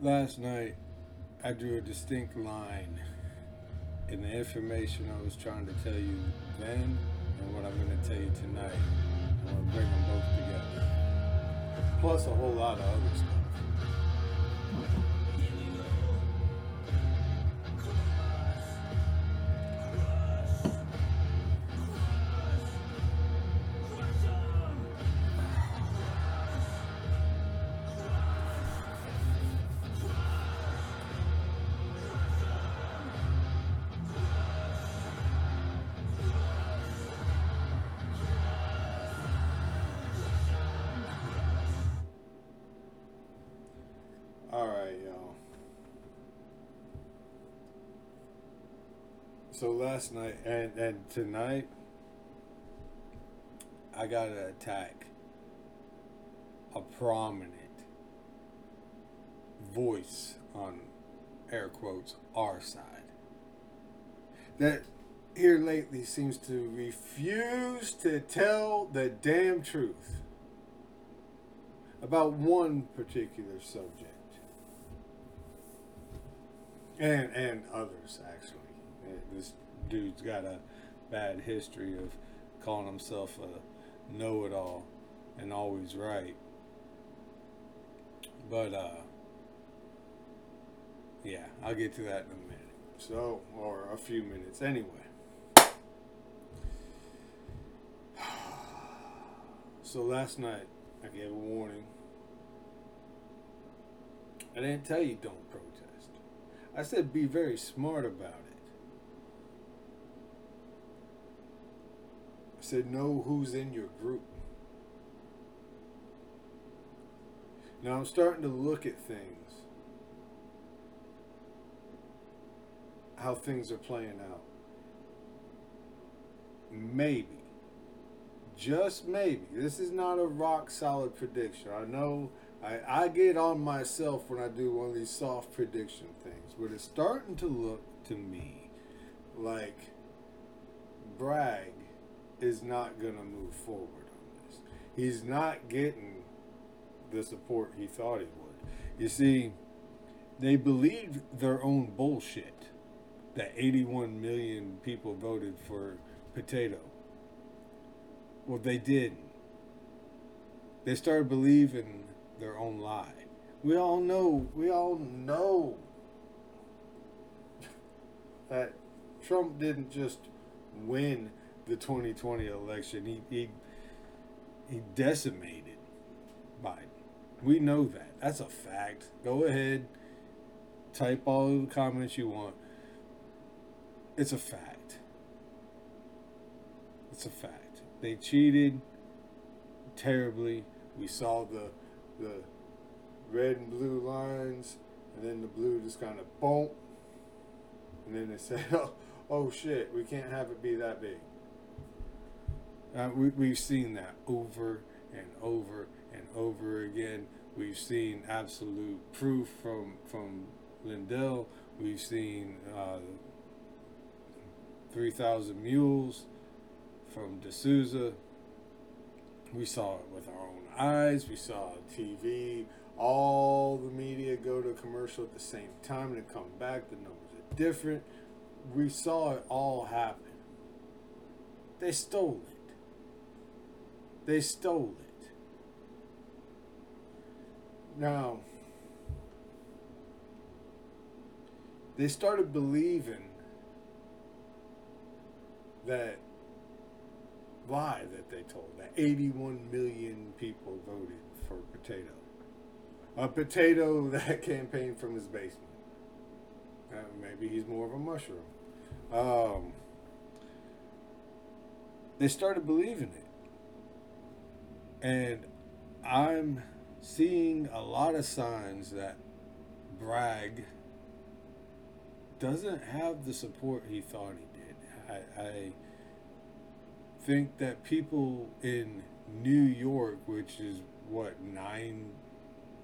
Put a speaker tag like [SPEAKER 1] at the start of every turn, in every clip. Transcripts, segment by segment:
[SPEAKER 1] Last night, I drew a distinct line in the information I was trying to tell you then and what I'm going to tell you tonight. I'm going to bring them both together. Plus a whole lot of other stuff. Last night and and tonight, I got to attack a prominent voice on air quotes our side that here lately seems to refuse to tell the damn truth about one particular subject and and others actually. This dude's got a bad history of calling himself a know-it-all and always right. But uh, yeah, I'll get to that in a minute. So, or a few minutes anyway. So last night I gave a warning. I didn't tell you don't protest. I said be very smart about it. I said know who's in your group. Now I'm starting to look at things, how things are playing out. Maybe, just maybe, this is not a rock solid prediction. I know I, I get on myself when I do one of these soft prediction things, but it's starting to look to me like Bragg is not going to move forward on this. He's not getting the support he thought he would. You see, they believed their own bullshit that 81 million people voted for Potato. Well, they didn't. They started believing their own lie. We all know, we all know that Trump didn't just win the 2020 election. He he he decimated Biden. We know that. That's a fact. Go ahead, type all the comments you want. It's a fact. It's a fact. They cheated terribly. We saw the the red and blue lines, and then the blue just kind of boom, and then they said, "Oh, oh shit, we can't have it be that big." Uh, we, we've seen that over and over and over again. We've seen absolute proof from from Lindell. We've seen uh, three thousand mules from D'Souza. We saw it with our own eyes. We saw TV. All the media go to commercial at the same time and come back. The numbers are different. We saw it all happen. They stole it. They stole it. Now, they started believing that lie that they told that 81 million people voted for Potato. A potato that campaigned from his basement. Uh, maybe he's more of a mushroom. Um, they started believing it. And I'm seeing a lot of signs that Bragg doesn't have the support he thought he did. I, I think that people in New York, which is what, nine,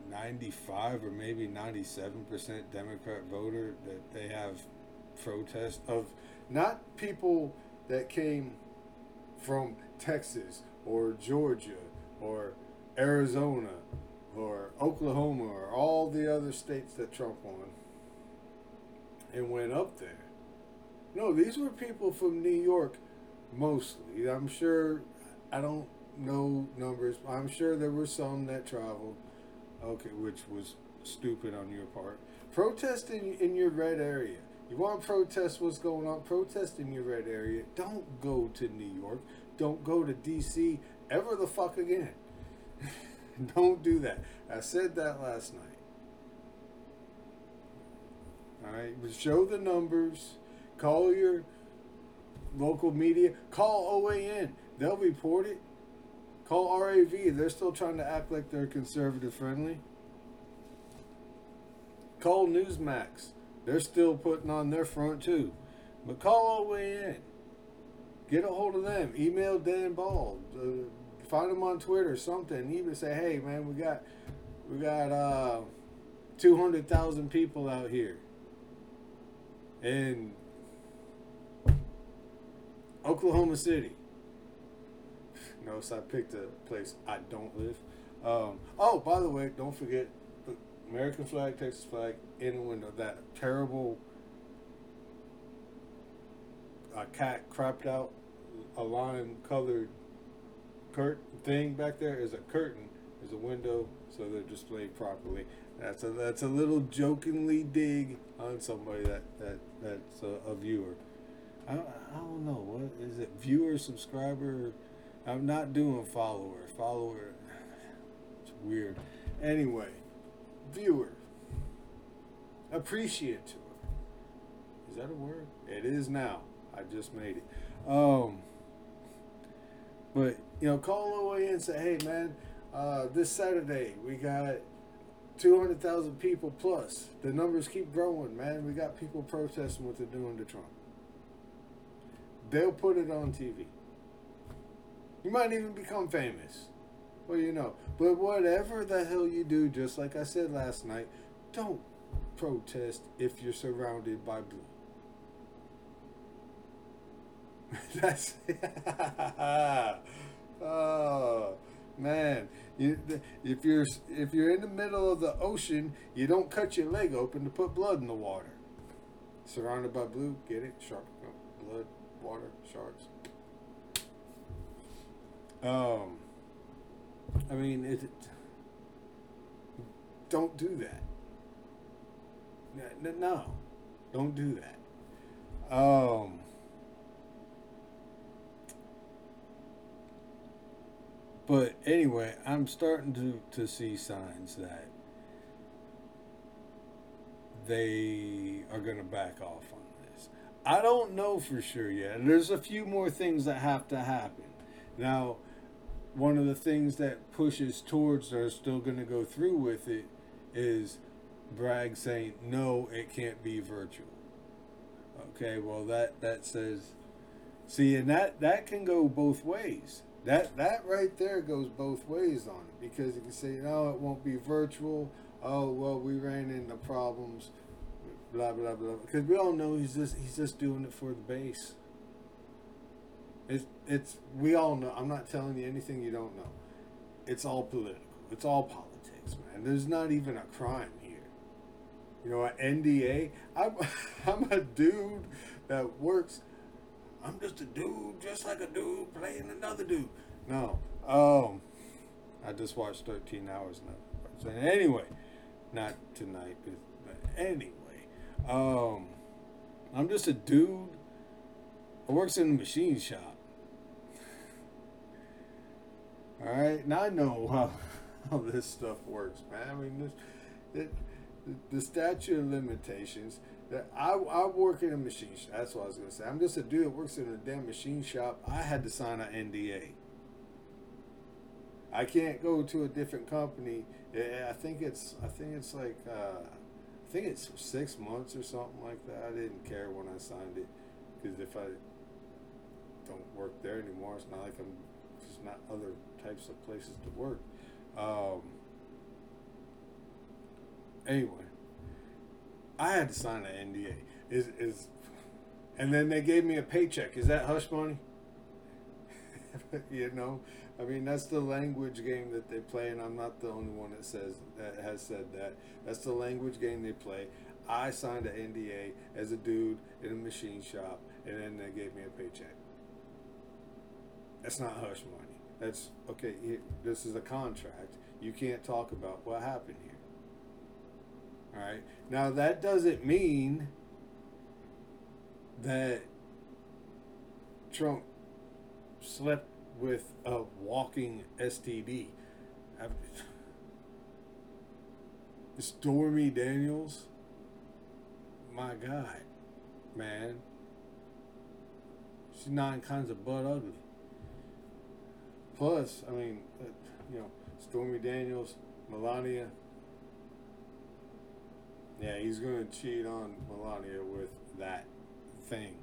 [SPEAKER 1] 95 or maybe 97% Democrat voter, that they have protest of not people that came from Texas or Georgia or Arizona or Oklahoma or all the other states that Trump won and went up there. No, these were people from New York mostly. I'm sure, I don't know numbers. I'm sure there were some that traveled, okay, which was stupid on your part. Protest in, in your red area. You want to protest what's going on? Protest in your red area. Don't go to New York. Don't go to D.C. ever the fuck again. Don't do that. I said that last night. All right, show the numbers. Call your local media. Call OAN. They'll report it. Call RAV. They're still trying to act like they're conservative friendly. Call Newsmax. They're still putting on their front too. But call OAN. Get a hold of them. Email Dan Ball. Uh, find them on Twitter, something. Even say, hey man, we got we got uh, two hundred thousand people out here, in Oklahoma City. Notice I picked a place I don't live. Um, oh, by the way, don't forget the American flag, Texas flag in the window. That terrible uh, cat crapped out a lime colored curt thing back there is a curtain. is a window, so they're displayed properly. That's a that's a little jokingly dig on somebody that that that's a, a viewer. I, I don't know what is it viewer subscriber. I'm not doing follower follower. It's weird. Anyway, viewer appreciator. Is that a word? It is now. I just made it. Um, but you know, call away and say, "Hey, man, uh, this Saturday we got two hundred thousand people plus. The numbers keep growing, man. We got people protesting what they're doing to Trump. They'll put it on TV. You might even become famous. Well, you know. But whatever the hell you do, just like I said last night, don't protest if you're surrounded by blue. That's oh man. You, if you're if you're in the middle of the ocean, you don't cut your leg open to put blood in the water. Surrounded by blue, get it? Shark, blood, water, sharks. Um, I mean, it. Don't do that. No, don't do that. Um. But anyway, I'm starting to, to see signs that they are going to back off on this. I don't know for sure yet. There's a few more things that have to happen. Now, one of the things that pushes towards they're still going to go through with it is Bragg saying, no, it can't be virtual. Okay, well, that, that says, see, and that, that can go both ways that that right there goes both ways on it because you can say, no, it won't be virtual. Oh well, we ran into problems. Blah blah blah. Because we all know he's just he's just doing it for the base. It's it's we all know. I'm not telling you anything you don't know. It's all political. It's all politics, man. There's not even a crime here. You know, an NDA. I'm I'm a dude that works I'm just a dude, just like a dude playing another dude. No. Um, I just watched 13 hours. So anyway, not tonight, but anyway, um, I'm just a dude. I works in a machine shop. All right, now I know how how this stuff works, man. I mean, this, it, the, statute of limitations That I, I work in a machine shop. That's what I was going to say. I'm just a dude that works in a damn machine shop. I had to sign an NDA. I can't go to a different company. I think it's I think it's like uh, I think it's six months or something like that. I didn't care when I signed it because if I don't work there anymore, it's not like I'm just not other types of places to work. Um, anyway, I had to sign an NDA. Is is, and then they gave me a paycheck. Is that hush money? you know, I mean, that's the language game that they play, and I'm not the only one that says that has said that. That's the language game they play. I signed an NDA as a dude in a machine shop, and then they gave me a paycheck. That's not hush money. That's okay. Here, this is a contract. You can't talk about what happened here. All right. Now that doesn't mean that Trump slept with a walking STD. Stormy Daniels, my God, man, she's nine kinds of butt ugly. Plus, I mean, uh, you know, Stormy Daniels, Melania. Yeah, he's gonna cheat on Melania with that thing.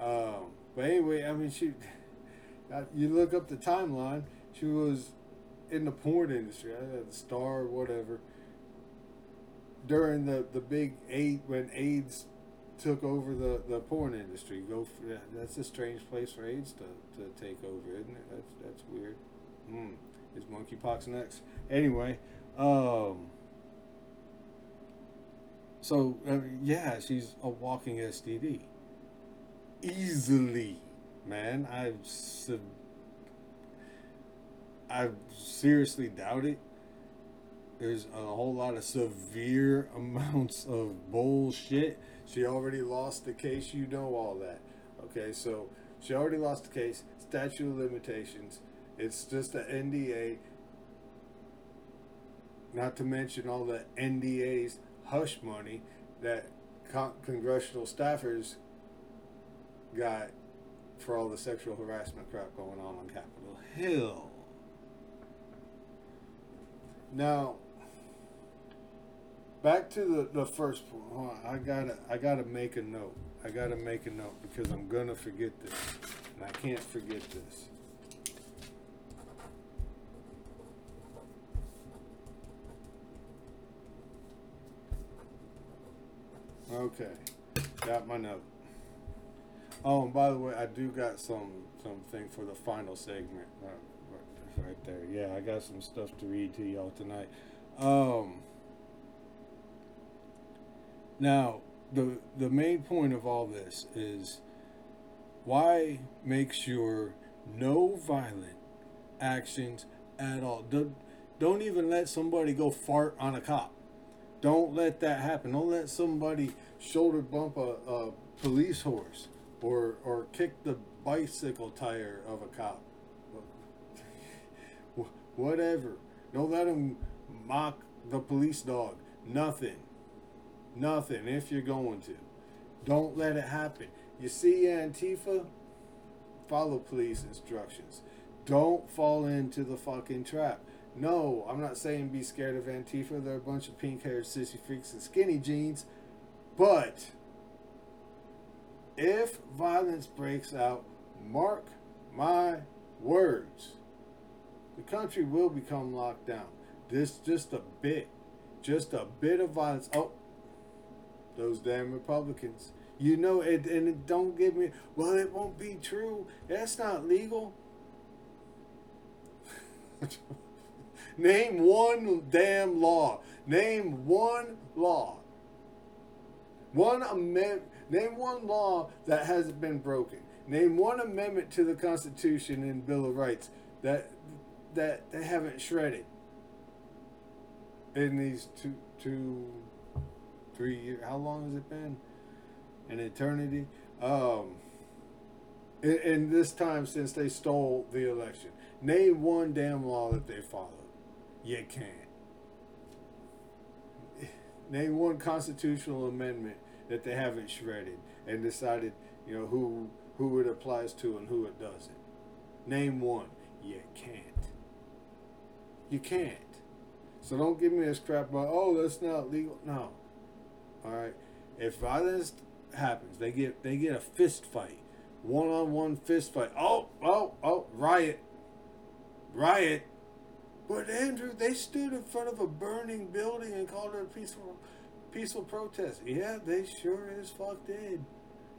[SPEAKER 1] Um, but anyway, I mean, she. You look up the timeline. She was in the porn industry, the star, whatever. During the the big eight when AIDS took over the, the porn industry. Go for, that's a strange place for AIDS to, to take over, isn't it? That's that's weird. Hmm. Is monkeypox next? Anyway, um. So uh, yeah, she's a walking STD. Easily man. I I seriously doubt it. There's a whole lot of severe amounts of bullshit. She already lost the case. You know all that. Okay, so she already lost the case. Statute of limitations. It's just an NDA. Not to mention all the NDAs, hush money that con- congressional staffers got for all the sexual harassment crap going on on Capitol Hill. Now, back to the, the first point. I gotta I gotta make a note. I gotta make a note because I'm gonna forget this, and I can't forget this. Okay, got my note. Oh, and by the way, I do got some something for the final segment uh, right there. Yeah, I got some stuff to read to y'all tonight. Um, now, the the main point of all this is why make sure no violent actions at all. Don't, don't even let somebody go fart on a cop. Don't let that happen. Don't let somebody shoulder bump a, a police horse or or kick the bicycle tire of a cop. Whatever. Don't let them mock the police dog. Nothing. Nothing if you're going to. Don't let it happen. You see Antifa? Follow police instructions. Don't fall into the fucking trap. No, I'm not saying be scared of Antifa. They're a bunch of pink haired sissy freaks and skinny jeans. But if violence breaks out, mark my words, the country will become locked down. This just a bit, just a bit of violence. Oh, those damn Republicans. You know it, and it don't give me. Well, it won't be true. That's not legal. Name one damn law. Name one law. One amendment Name one law that hasn't been broken. Name one amendment to the Constitution and Bill of Rights that that they haven't shredded in these two two three years. How long has it been? An eternity. Um, in, in this time since they stole the election, name one damn law that they followed. You can't. Name one constitutional amendment that they haven't shredded and decided, you know, who who it applies to and who it doesn't. Name one. You can't. You can't. So don't give me this crap about oh that's not legal. No. All right. If violence happens, they get they get a fist fight, one on one fist fight. Oh oh oh riot, riot. But Andrew, they stood in front of a burning building and called it a peaceful peaceful protest. Yeah, they sure as fuck did.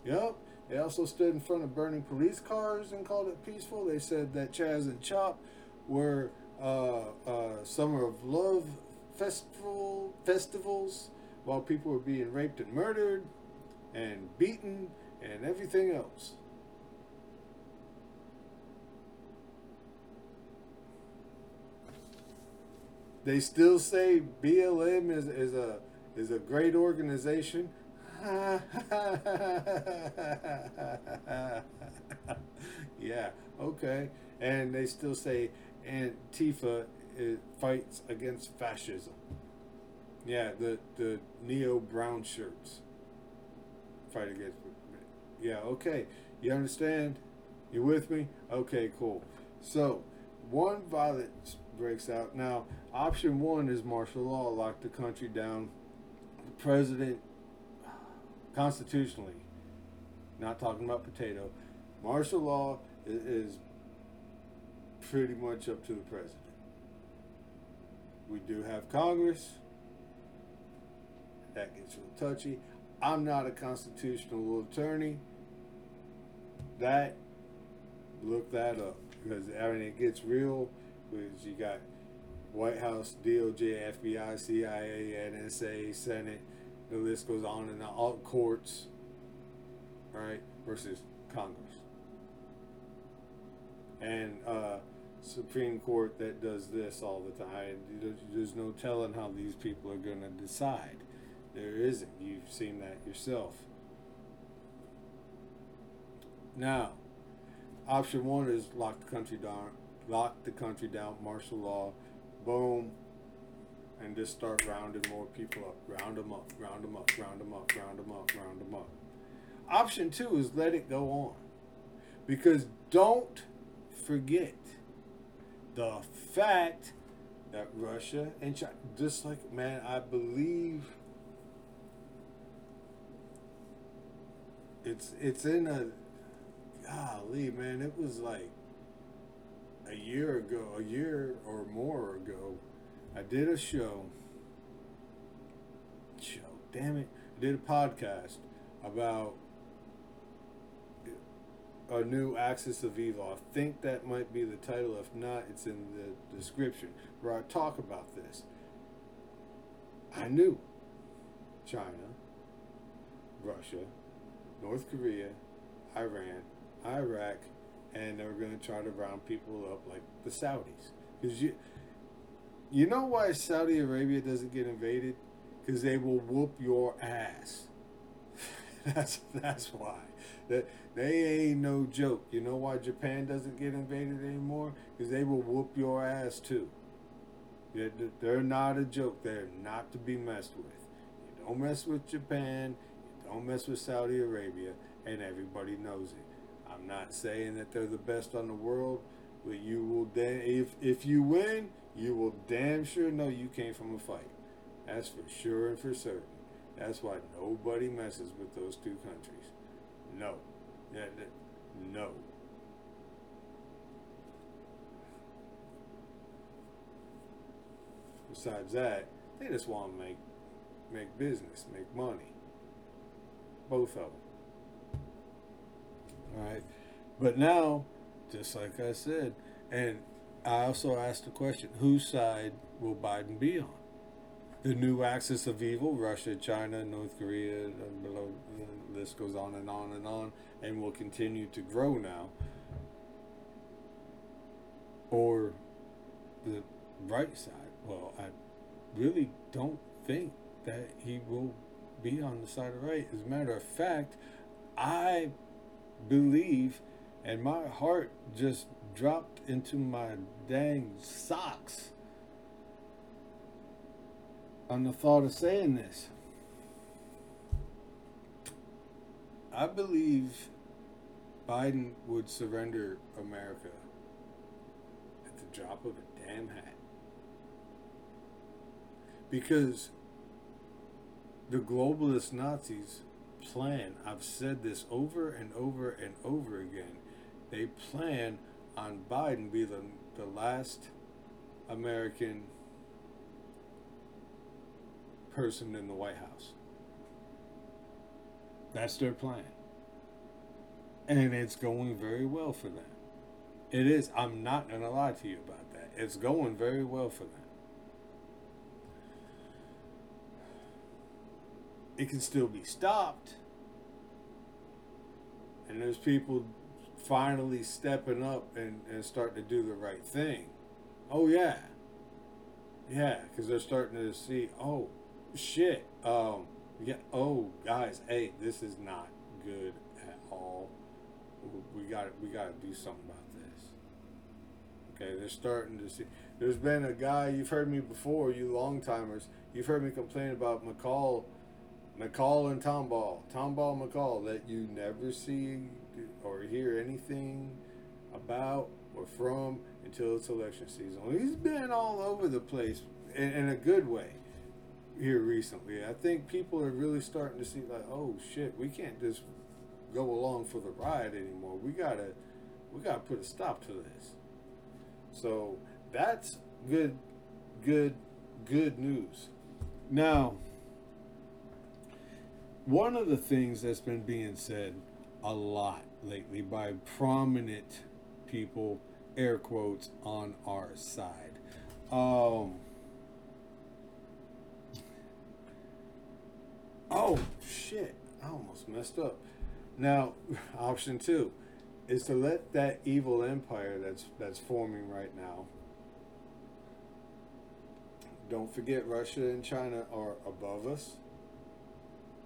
[SPEAKER 1] Yep. They also stood in front of burning police cars and called it peaceful. They said that Chaz and Chop were uh, uh, summer of love festival festivals while people were being raped and murdered and beaten and everything else. They still say BLM is, is a is a great organization. yeah, okay. And they still say Antifa it fights against fascism. Yeah, the the neo brown shirts fight against. Yeah, okay. You understand? You with me? Okay, cool. So, one violence breaks out. Now, option one is martial law, lock the country down. President, constitutionally, not talking about potato, martial law is, is pretty much up to the president. We do have Congress. That gets a little touchy. I'm not a constitutional attorney. That, look that up. Because, I mean, it gets real. Because you got White House, DOJ, FBI, CIA, NSA, Senate. The list goes on and all courts, right? Versus Congress. And, uh, Supreme Court that does this all the time. There's no telling how these people are going to decide. There isn't. You've seen that yourself. Now, option one is lock the country down, lock the country down, martial law, boom, and just start rounding more people up. Round them up, round them up, round them up, round them up, round them up. Option two is let it go on. Because don't forget the fact that Russia and China, just like, man, I believe it's it's in a golly, man, it was like a year ago, a year or more ago, I did a show. Show, damn it, I did a podcast about a new axis of evil. I think that might be the title. If not, it's in the description where I talk about this. I knew China, Russia, North Korea, Iran, Iraq, and they were going to try to round people up like the Saudis. Because you, you know why Saudi Arabia doesn't get invaded? Because they will whoop your ass. that's that's why. That they ain't no joke. You know why Japan doesn't get invaded anymore? Because they will whoop your ass too. They're not a joke. They're not to be messed with. You don't mess with Japan. You don't mess with Saudi Arabia, and everybody knows it. I'm not saying that they're the best on the world, but you will. Da- if if you win, you will damn sure know you came from a fight. That's for sure and for certain. That's why nobody messes with those two countries. No. No. Besides that, they just want to make make business, make money. Both of them. Right. But now, just like I said, and I also asked the question, whose side will Biden be on? the new axis of evil Russia, China, North Korea, below, the list goes on and on and on, and will continue to grow now. Or the right side. Well, I really don't think that he will be on the side of right. As a matter of fact, I believe, and my heart just dropped into my dang socks on the thought of saying this. I believe Biden would surrender America at the drop of a damn hat. Because the globalist Nazis plan, I've said this over and over and over again, they plan on Biden be the, the last American person in the White House. That's their plan. And it's going very well for them. It is. I'm not going to lie to you about that. it's going very well for them. It can still be stopped. And there's people finally stepping up and, and starting to do the right thing. Oh, yeah. Yeah, because they're starting to see, oh, shit. Um, yeah, oh, guys, hey, this is not good at all. We got we got to do something about this. Okay, they're starting to see. There's been a guy you've heard me before, you long timers. You've heard me complain about McCall, McCall and Tomball, Tomball McCall that you never see or hear anything about or from until it's election season. He's been all over the place in, in a good way here recently. I think people are really starting to see like, oh shit, we can't just go along for the ride anymore. We gotta we gotta put a stop to this. So that's good good good news. Now one of the things that's been being said a lot lately by prominent people, air quotes, on our side. Um, oh, shit. I almost messed up. Now, option two is to let that evil empire that's that's forming right now. Don't forget Russia and China are above us.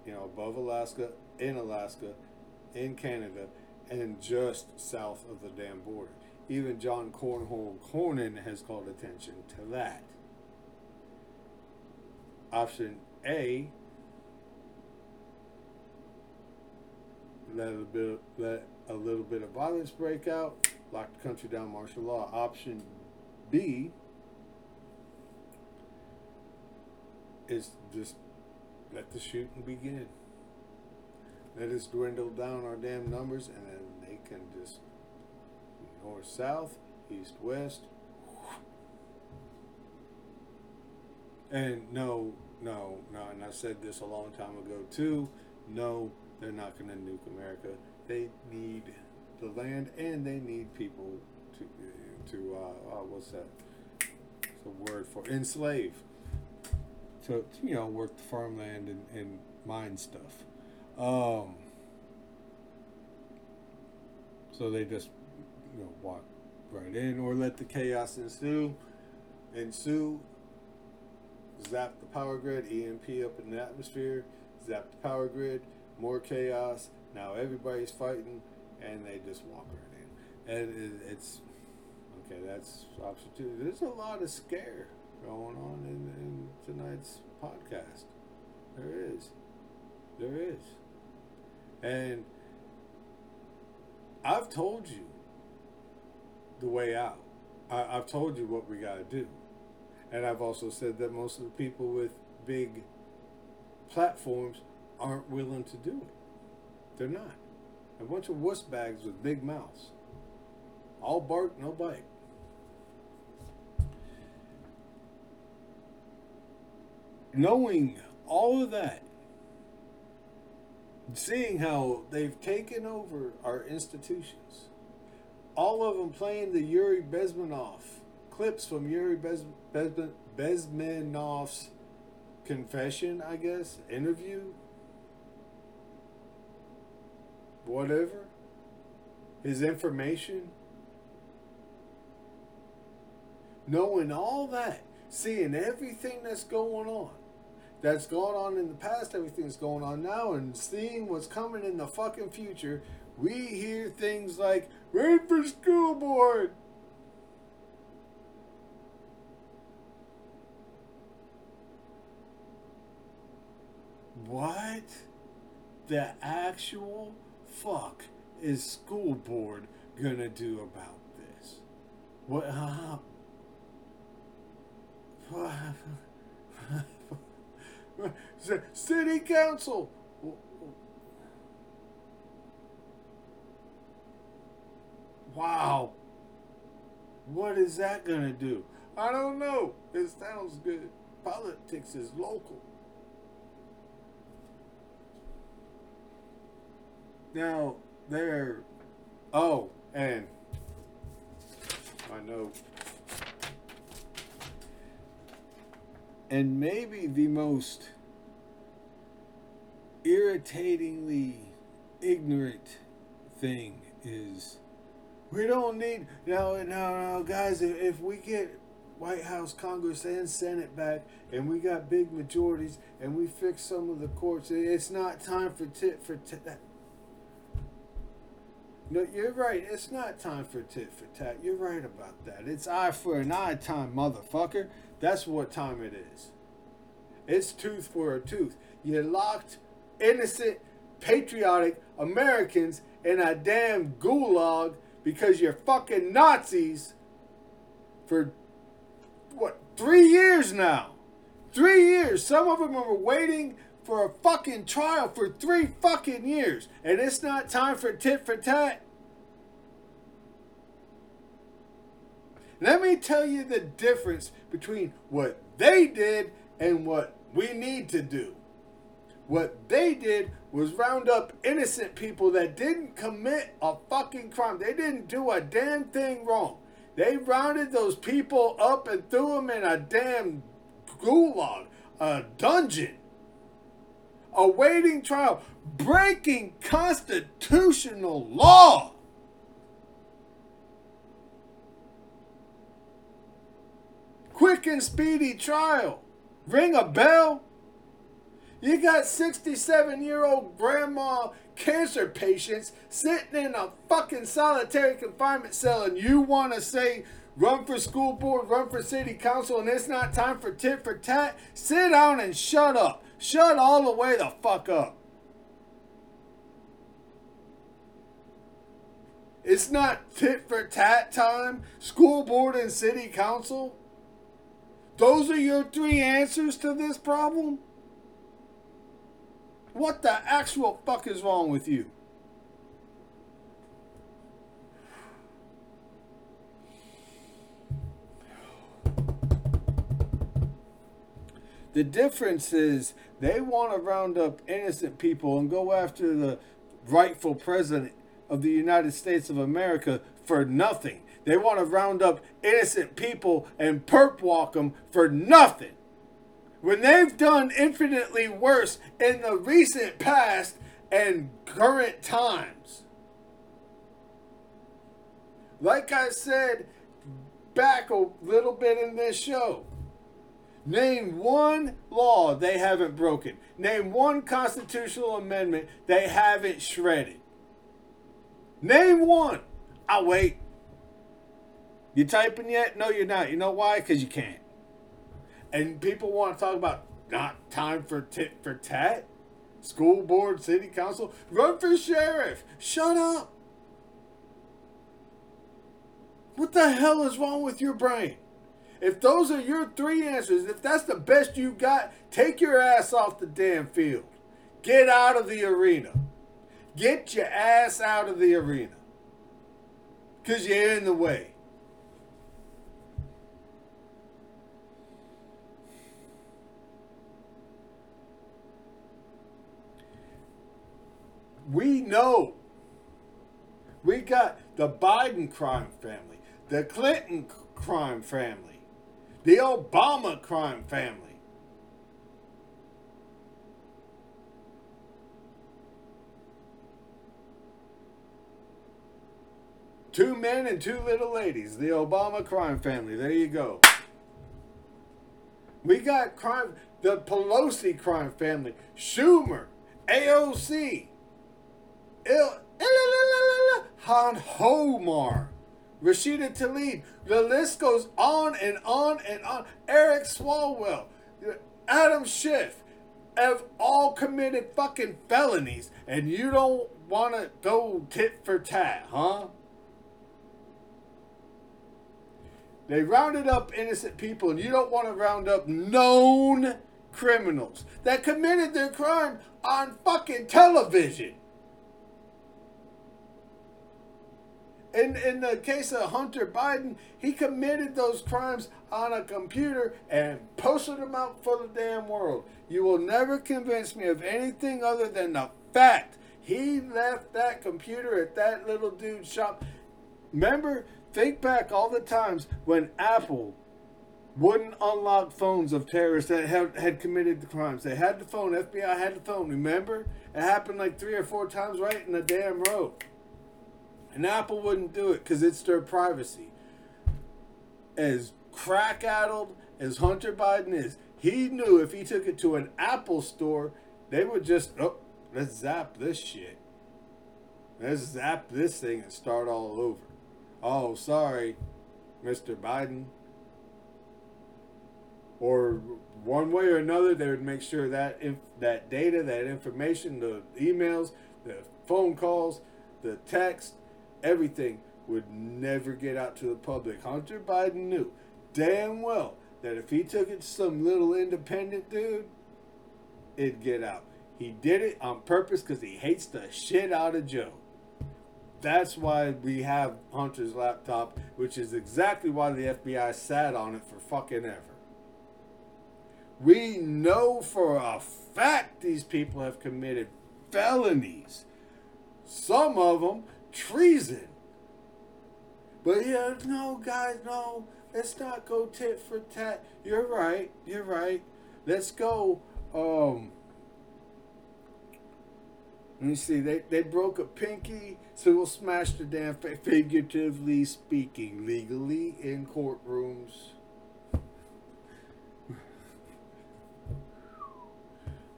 [SPEAKER 1] You know, above Alaska, in Alaska, in Canada, and just south of the damn border. Even John Cornhole Cornyn has called attention to that. Option A let a bit let a little bit of violence break out, lock the country down, martial law. Option B is just let the shooting begin. Let us dwindle down our damn numbers, and then they can just north, south, east, west. And no, no, no, and I said this a long time ago too. No, they're not going to nuke America. They need the land and they need people to to uh, uh, what's that? It's a word for enslave. To, to you know work the farmland and, and mine stuff. Um, so they just you know walk right in or let the chaos ensue. Ensue. Zap the power grid, EMP up in the atmosphere. Zap the power grid more chaos. Now everybody's fighting, and they just walk right in. And it's okay. That's option two. There's a lot of scare going on in, in tonight's podcast. There is. There is. And I've told you the way out. I, have told you what we got to do. And I've also said that most of the people with big platforms aren't willing to do it. They're not. A bunch of wuss bags with big mouths. All bark, no bite. Knowing all of that, seeing how they've taken over our institutions, all of them playing the Yuri Bezmenov clips from Yuri Bez, Bez, Bezmenov's confession, I guess, interview whatever, his information, knowing all that, seeing everything that's going on, that's gone on in the past, everything that's going on now, and seeing what's coming in the fucking future, we hear things like, "Ready for school board. What? The actual fuck is school board gonna do about this? What? Uh, City council. Wow. What is that gonna do? I don't know. It sounds good. Politics is local. Now, there. Oh, and I know. And maybe the most irritatingly ignorant thing is we don't need no no no guys if, if we get White House, Congress, and Senate back, and we got big majorities, and we fix some of the courts. It's not time for tit for tat. No, you're right. It's not time for tit for tat. You're right about that. It's eye for an eye time, motherfucker. That's what time it is. It's tooth for a tooth. You locked innocent, patriotic Americans in a damn gulag because you're fucking Nazis for what three years now. Three years. Some of them are waiting for a fucking trial for three fucking years. And it's not time for tit for tat. Let me tell you the difference between what they did and what we need to do. What they did was round up innocent people that didn't commit a fucking crime. They didn't do a damn thing wrong. They rounded those people up and threw them in a damn gulag, a dungeon, awaiting trial, breaking constitutional law. Quick and speedy trial. Ring a bell. You got 67 year old grandma cancer patients sitting in a fucking solitary confinement cell, and you want to say, run for school board, run for city council, and it's not time for tit for tat? Sit down and shut up. Shut all the way the fuck up. It's not tit for tat time, school board and city council. Those are your three answers to this problem? What the actual fuck is wrong with you? The difference is they want to round up innocent people and go after the rightful president of the United States of America for nothing. They want to round up innocent people and perp walk them for nothing when they've done infinitely worse in the recent past and current times. Like I said back a little bit in this show, name one law they haven't broken. Name one constitutional amendment they haven't shredded. Name one. I'll wait. You typing yet? No, you're not. You know why? Because you can't and people want to talk about not time for tit for tat. School board, city council, run for sheriff. Shut up. What the hell is wrong with your brain? If those are your three answers, if that's the best you got, take your ass off the damn field. Get out of the arena. Get your ass out of the arena. Because you're in the way. We know we got the Biden crime family, the Clinton crime family, the Obama crime family. Two men and two little ladies, the Obama crime family. There you go. We got crime, the Pelosi crime family, Schumer, AOC, Ilhan Omar, Rashida Tlaib. The list goes on and on and on. Eric Swalwell, Adam Schiff have all committed fucking felonies, and you don't want to go tit for tat, huh? They rounded up innocent people, and you don't want to round up known criminals that committed their crime on fucking television. In, in the case of Hunter Biden, he committed those crimes on a computer and posted them out for the damn world. You will never convince me of anything other than the fact he left that computer at that little dude's shop. Remember, think back all the times when Apple wouldn't unlock phones of terrorists that had, had committed the crimes. They had the phone. FBI had the phone. Remember? It happened like three or four times right in the damn row. And Apple wouldn't do it because it's their privacy. As crack addled as Hunter Biden is, he knew if he took it to an Apple store, they would just, oh, let's zap this shit. Let's zap this thing and start all over. Oh, sorry, Mr. Biden. Or one way or another, they would make sure that that data, that information, the emails, the phone calls, the text, everything would never get out to the public. Hunter Biden knew damn well that if he took it to some little independent dude, it'd get out. He did it on purpose because he hates the shit out of Joe. That's why we have Hunter's laptop, which is exactly why the FBI sat on it for fucking ever. We know for a fact these people have committed felonies. Some of them treason. But yeah, no, guys, no. Let's not go tit for tat. You're right. You're right. Let's go. Um. Let me see. They they broke a pinky, so we'll smash the damn figuratively speaking, legally in courtrooms.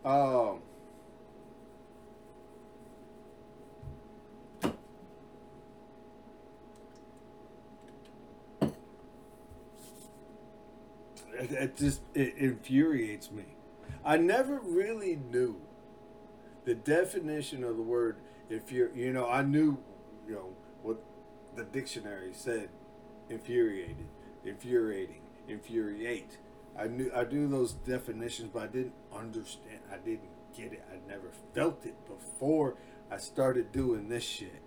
[SPEAKER 1] um. It, it just it infuriates me. I never really knew the definition of the word you're you know I knew you know what the dictionary said infuriated infuriating infuriate I knew I knew those definitions but I didn't understand I didn't get it I never felt it before I started doing this shit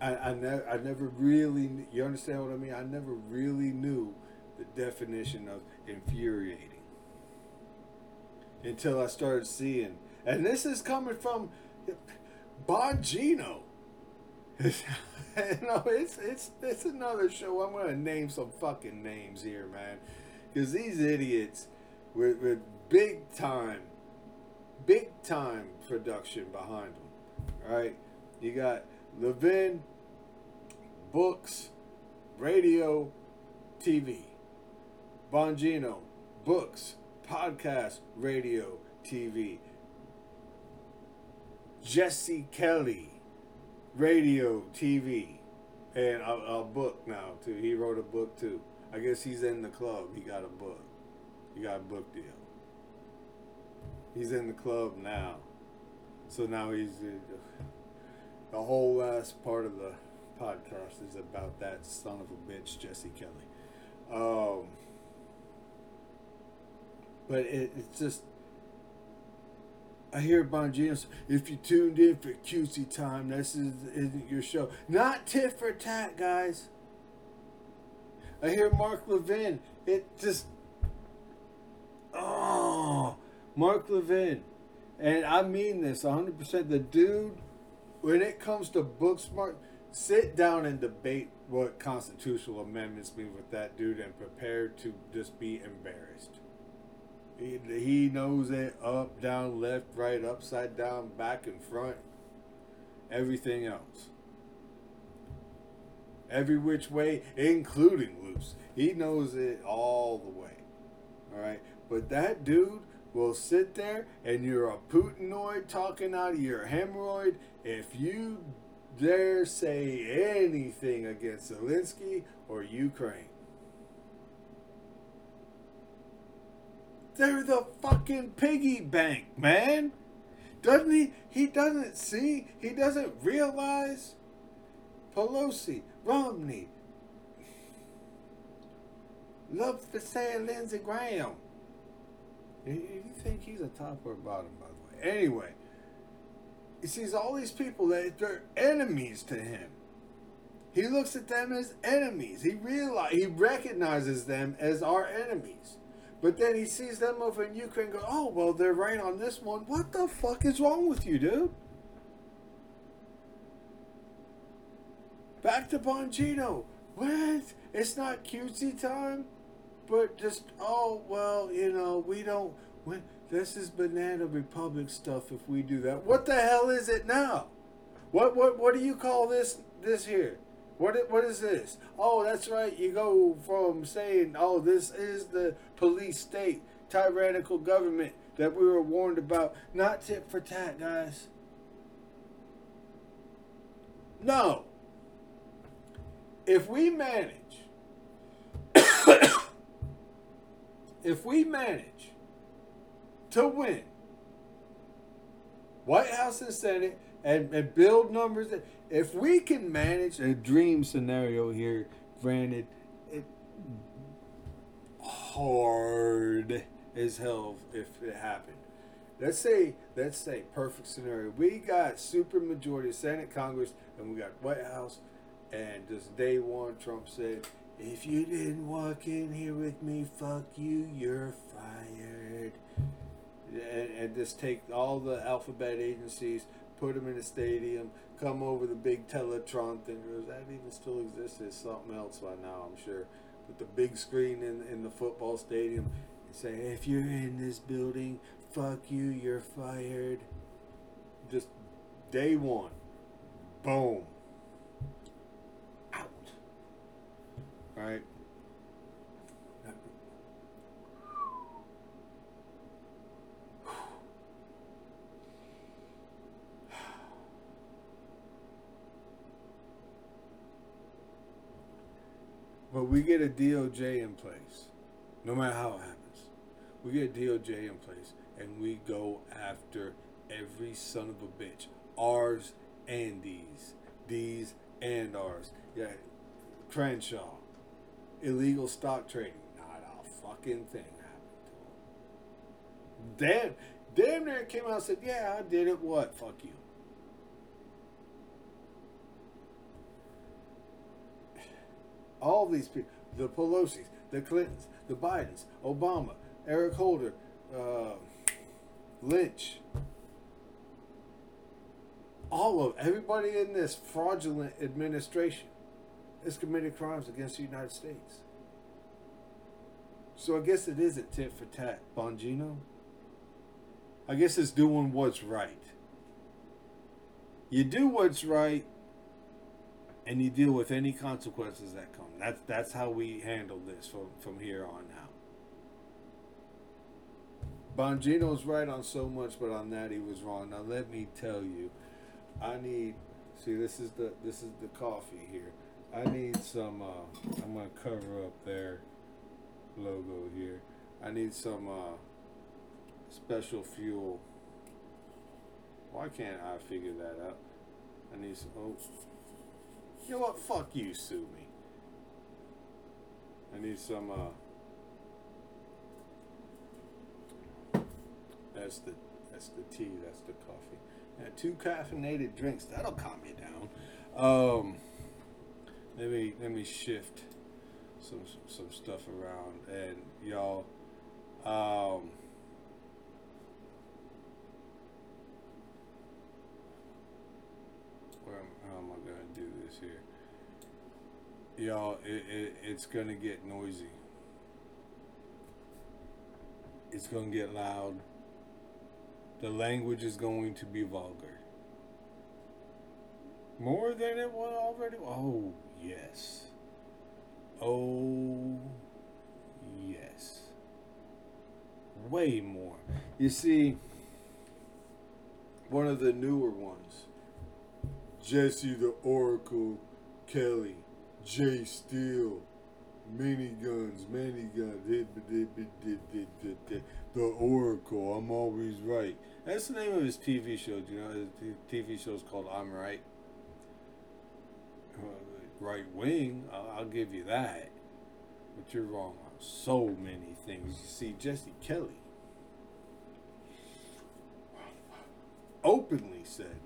[SPEAKER 1] I, I, ne- I never really you understand what I mean I never really knew the definition of infuriating until I started seeing, and this is coming from Bongino. you know, it's it's it's another show. I'm gonna name some fucking names here, man, because these idiots with with big time, big time production behind them. Right? You got Levin, books, radio, TV. Bongino, books, podcast, radio, TV. Jesse Kelly, radio, TV, and a, a, book now too. He wrote a book too. I guess he's in the club. He got a book. He got a book deal. He's in the club now, so now he's uh, the whole last part of the podcast is about that son of a bitch, Jesse Kelly. Um, but it, it's just I hear Bon Bongino. If you tuned in for QC time, this is, isn't your show. Not tit for tat, guys. I hear Mark Levin. It just oh, Mark Levin, and I mean this 100. percent The dude, when it comes to book smart, sit down and debate what constitutional amendments mean with that dude, and prepare to just be embarrassed. He, he knows it up, down, left, right, upside down, back and front, everything else. Every which way, including loose. He knows it all the way. All right. But that dude will sit there and you're a Putinoid talking out of your hemorrhoid if you dare say anything against Zelensky or Ukraine. They're the fucking piggy bank, man. Doesn't he? He doesn't see. He doesn't realize. Pelosi, Romney. Love to say Lindsey Graham. You think he's a top or bottom, by the way? Anyway, he sees all these people that they're enemies to him. He looks at them as enemies. He realize he recognizes them as our enemies. But then he sees them over in Ukraine go, oh, well, they're right on this one. What the fuck is wrong with you, dude? Back to Bongino. What? it's not cutesy time, but just oh well, you know, we don't. We, this is banana republic stuff. If we do that, what the hell is it now? What what what do you call this this here? What what is this? Oh, that's right. You go from saying, "Oh, this is the police state, tyrannical government that we were warned about." Not tit for tat, guys. No. If we manage, if we manage to win White House and Senate and, and build numbers, if we can manage a dream scenario here, granted, it hard as hell if it happened. Let's say, let's say, perfect scenario. We got super majority Senate, Congress, and we got White House. And just day one, Trump said, "If you didn't walk in here with me, fuck you, you're fired." And, and just take all the alphabet agencies, put them in a stadium, come over the big Teletron thing. That even still exist? It's something else by now, I'm sure. With the big screen in in the football stadium, and say, "If you're in this building, fuck you, you're fired." Just day one, boom, out. Right. But we get a DOJ in place, no matter how it happens. We get a DOJ in place, and we go after every son of a bitch, ours and these, these and ours. Yeah, Crenshaw, illegal stock trading, not a fucking thing happened to him. Damn, damn near came out and said, "Yeah, I did it." What? Fuck you. all these people the Pelosi's, the Clintons, the Bidens, Obama, Eric Holder, uh, Lynch. All of everybody in this fraudulent administration has committed crimes against the United States. So I guess it is a tit for tat, Bongino. I guess it's doing what's right. You do what's right, and you deal with any consequences that come. That's that's how we handle this from from here on out. Bongino's right on so much, but on that he was wrong. Now let me tell you, I need. See, this is the this is the coffee here. I need some. Uh, I'm gonna cover up their logo here. I need some uh, special fuel. Why can't I figure that out? I need some. Oh, you know what? Fuck you, sue me. I need some. Uh, that's the that's the tea. That's the coffee. Yeah, two caffeinated drinks. That'll calm you down. Um, let me let me shift some some stuff around and y'all. Um, where am, how am I gonna do this here? Y'all, it, it, it's gonna get noisy. It's gonna get loud. The language is going to be vulgar. More than it was already. Oh, yes. Oh, yes. Way more. You see, one of the newer ones, Jesse the Oracle Kelly, Jay Steele, miniguns, hit, hit. the Oracle, I'm always right. That's the name of his TV show. Do you know his TV show is called I'm Right? Uh, Right wing, I'll, I'll give you that. But you're wrong on so many things. You see, Jesse Kelly openly said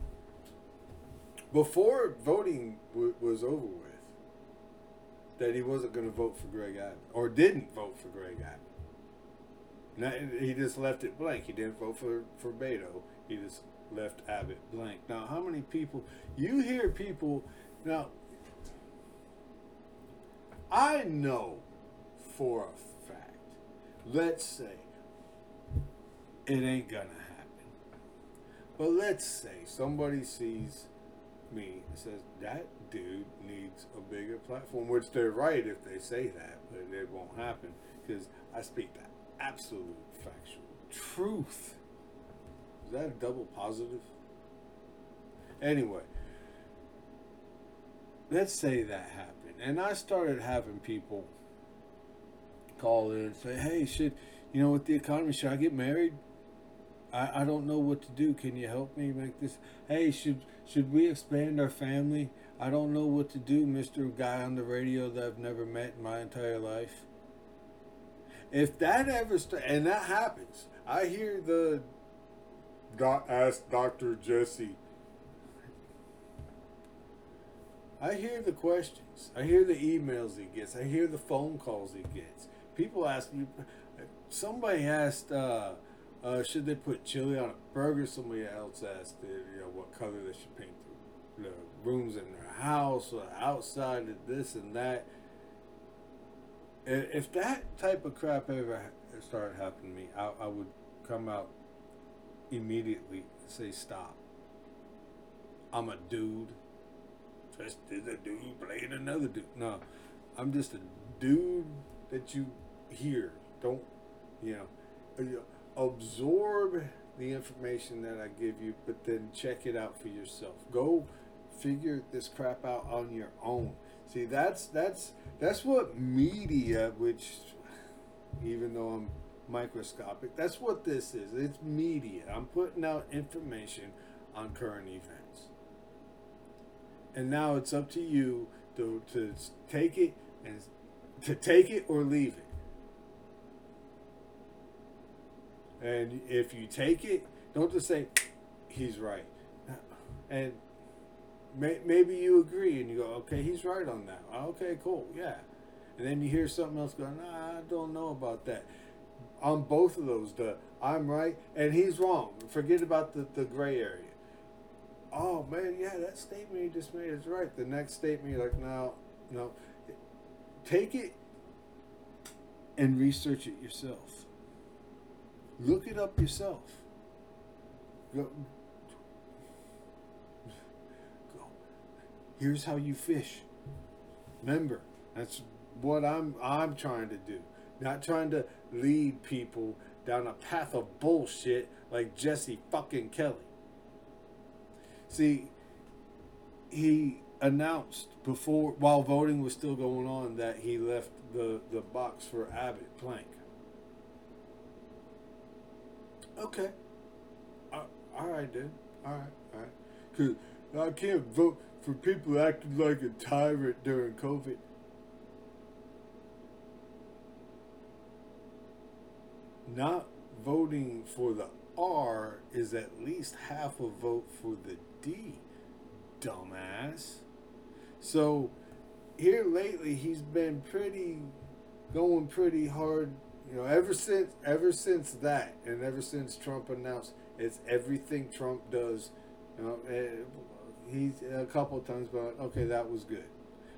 [SPEAKER 1] before voting w- was over with that he wasn't going to vote for Greg Abbott or didn't vote for Greg Abbott. Now, he just left it blank. He didn't vote for for Beto. He just left Abbott blank. Now, how many people you hear people now? I know for a fact, let's say it ain't gonna happen. But let's say somebody sees me and says, that dude needs a bigger platform, which they're right if they say that, but it won't happen because I speak the absolute factual truth. Is that a double positive? Anyway, let's say that happened. And I started having people call in and say, hey, should, you know, with the economy, should I get married? I, I don't know what to do. Can you help me make this? Hey, should should we expand our family? I don't know what to do, Mister Guy on the radio that I've never met in my entire life. If that ever st- and that happens, I hear the doc ask Doctor Jesse. I hear the questions. I hear the emails he gets. I hear the phone calls he gets. People ask you. Somebody asked. Uh, uh, should they put chili on a burger? Somebody else asked, uh, you know, what color they should paint the, the rooms in their house or outside, and this and that. If that type of crap ever started happening to me, I, I would come out immediately and say, stop. I'm a dude. Is a dude playing another dude. No, I'm just a dude that you hear. Don't, you know uh, absorb the information that I give you, but then check it out for yourself. Go figure this crap out on your own. See, that's that's that's what media, which even though I'm microscopic, that's what this is. It's media. I'm putting out information on current events. And now it's up to you to to take it and to take it or leave it. And if you take it, don't just say, he's right. And may, maybe you agree and you go, okay, he's right on that. Okay, cool, yeah. And then you hear something else going, nah, I don't know about that. On both of those, the I'm right and he's wrong. Forget about the, the gray area. Oh man, yeah, that statement you just made is right. The next statement, you're like, no, no. Take it and research it yourself. Look it up yourself. Go, go. Here's how you fish. Remember, that's what I'm I'm trying to do. Not trying to lead people down a path of bullshit like Jesse fucking Kelly. See, he announced before while voting was still going on that he left the, the box for Abbott blank. Okay. Uh, all right then. All right. All right. Cause I can't vote for people acting like a tyrant during COVID. Not voting for the R is at least half a vote for the Dumbass. So here lately he's been pretty going pretty hard you know, ever since ever since that, and ever since Trump announced it's everything Trump does, you know, eh, he's a couple times, but okay, that was good.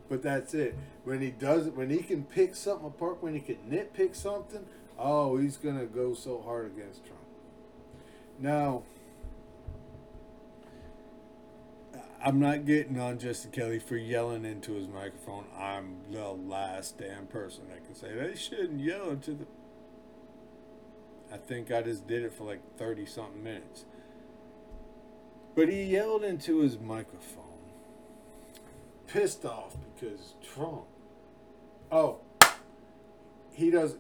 [SPEAKER 1] But that's it. When he does it, when he can pick something apart, when he can nitpick something, oh, he's gonna go so hard against Trump. Now, I'm not getting on Justin Kelly for yelling into his microphone. I'm the last damn person that can say they shouldn't yell into the I think I just did it for like 30 something minutes. But he yelled into his microphone, pissed off because Trump. Oh, he does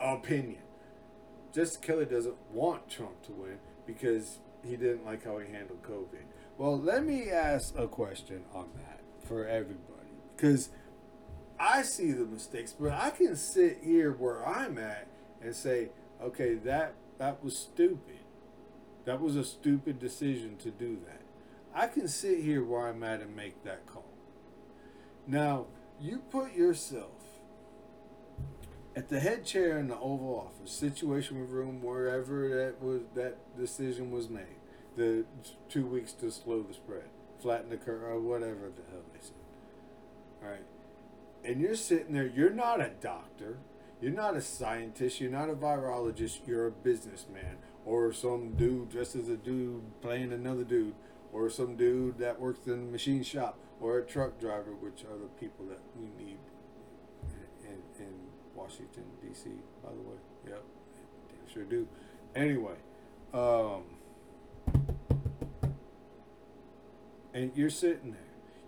[SPEAKER 1] opinion. Justin Kelly doesn't want Trump to win because he didn't like how he handled COVID. Well, let me ask a question on that for everybody because I see the mistakes, but I can sit here where I'm at and say, okay, that that was stupid. That was a stupid decision to do that. I can sit here where I'm at and make that call. Now, you put yourself at the head chair in the Oval Office, Situation Room, wherever that was that decision was made. The two weeks to slow the spread, flatten the curve, or whatever the hell they said. All right. and you're sitting there, you're not a doctor, you're not a scientist, you're not a virologist, you're a businessman, or some dude dressed as a dude playing another dude, or some dude that works in a machine shop, or a truck driver, which are the people that we need in, in Washington, D.C., by the way. Yep, sure do. Anyway, um, and you're sitting there.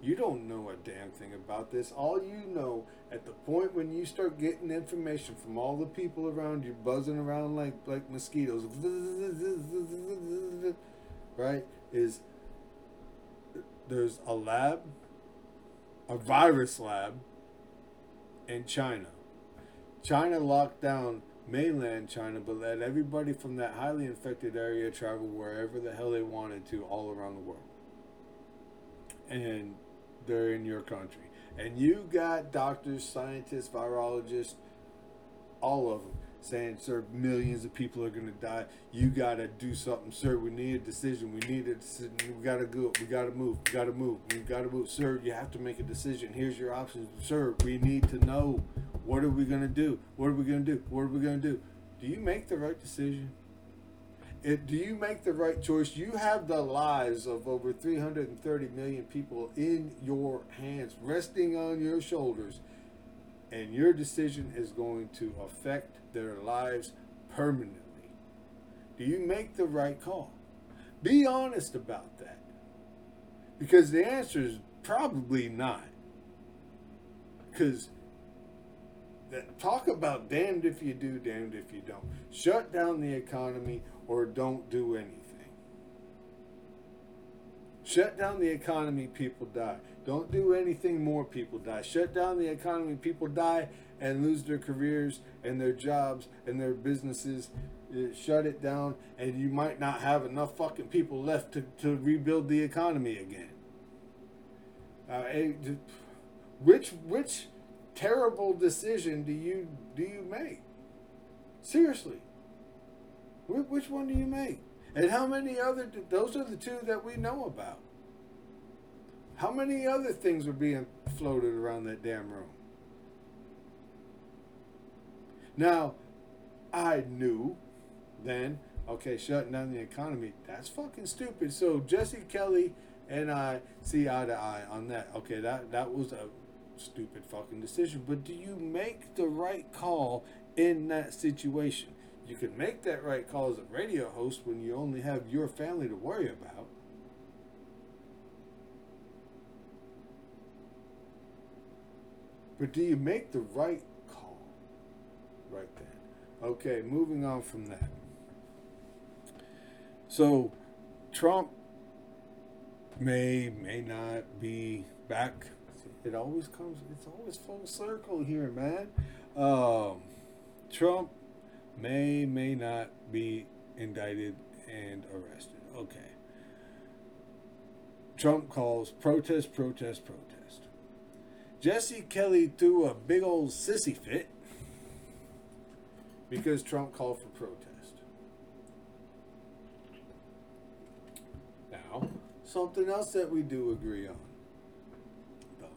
[SPEAKER 1] You don't know a damn thing about this. All you know at the point when you start getting information from all the people around you buzzing around like like mosquitoes, right? Is there's a lab, a virus lab in China. China locked down mainland China, but let everybody from that highly infected area travel wherever the hell they wanted to all around the world. And they're in your country. And you got doctors, scientists, virologists, all of them saying, sir, millions of people are going to die. You got to do something, sir. We need a decision. We need a decision. We got to go. We got to move. We got to move. We got to move. Sir, you have to make a decision. Here's your options. Sir, we need to know what are we going to do? What are we going to do? What are we going to do? Do you make the right decision? It, do you make the right choice? You have the lives of over 330 million people in your hands, resting on your shoulders, and your decision is going to affect their lives permanently. Do you make the right call? Be honest about that. Because the answer is probably not. Because talk about damned if you do, damned if you don't. Shut down the economy or don't do anything. Shut down the economy, people die. Don't do anything more, people die. Shut down the economy, people die and lose their careers and their jobs and their businesses. Shut it down, and you might not have enough fucking people left to, to rebuild the economy again. Uh, which which terrible decision do you do you make? Seriously, which one do you make? And how many other? Those are the two that we know about. How many other things were being floated around that damn room? Now, I knew then, okay, shutting down the economy, that's fucking stupid. So Jesse Kelly and I see eye to eye on that. Okay, that, that was a stupid fucking decision. But do you make the right call in that situation? You can make that right call as a radio host when you only have your family to worry about. But do you make the right call right then? Okay, moving on from that. So, Trump may, may not be back it always comes. It's always full circle here, man. Um, Trump may may not be indicted and arrested. Okay. Trump calls protest, protest, protest. Jesse Kelly threw a big old sissy fit because Trump called for protest. Now, something else that we do agree on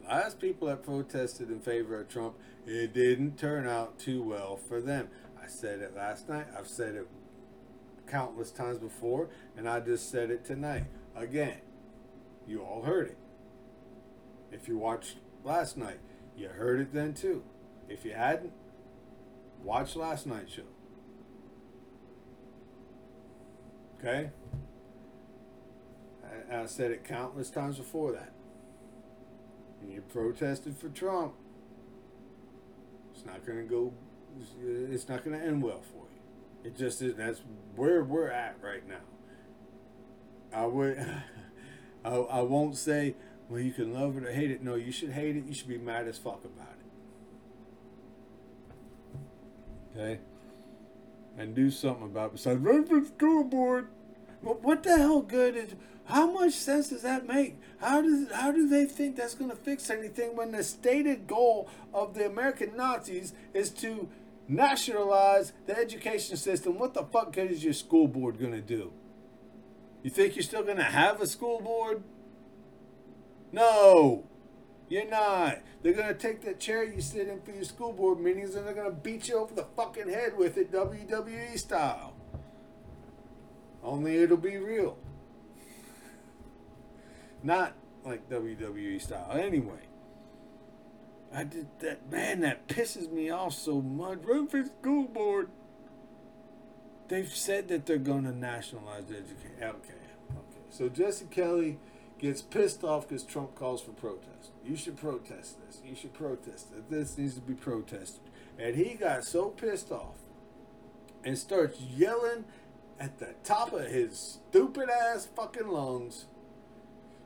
[SPEAKER 1] last people that protested in favor of Trump, it didn't turn out too well for them. I said it last night. I've said it countless times before, and I just said it tonight. Again, you all heard it. If you watched last night, you heard it then too. If you hadn't, watch last night's show. Okay? I, I said it countless times before that and you protested for Trump, it's not going to go, it's not going to end well for you. It just is, that's where we're at right now. I would, I, I won't say, well, you can love it or hate it. No, you should hate it. You should be mad as fuck about it. Okay? And do something about it besides run for school board. What the hell good is how much sense does that make? How does how do they think that's going to fix anything when the stated goal of the American Nazis is to nationalize the education system? What the fuck good is your school board going to do? You think you're still going to have a school board? No. You're not. They're gonna take that chair you sit in for your school board meetings and they're gonna beat you over the fucking head with it WWE style. Only it'll be real. Not like WWE style. Anyway. I did that man that pisses me off so much. Run for school board. They've said that they're gonna nationalize education. Okay, okay. So Jesse Kelly gets pissed off because Trump calls for protest. You should protest this. You should protest it. This needs to be protested. And he got so pissed off and starts yelling at the top of his stupid ass fucking lungs.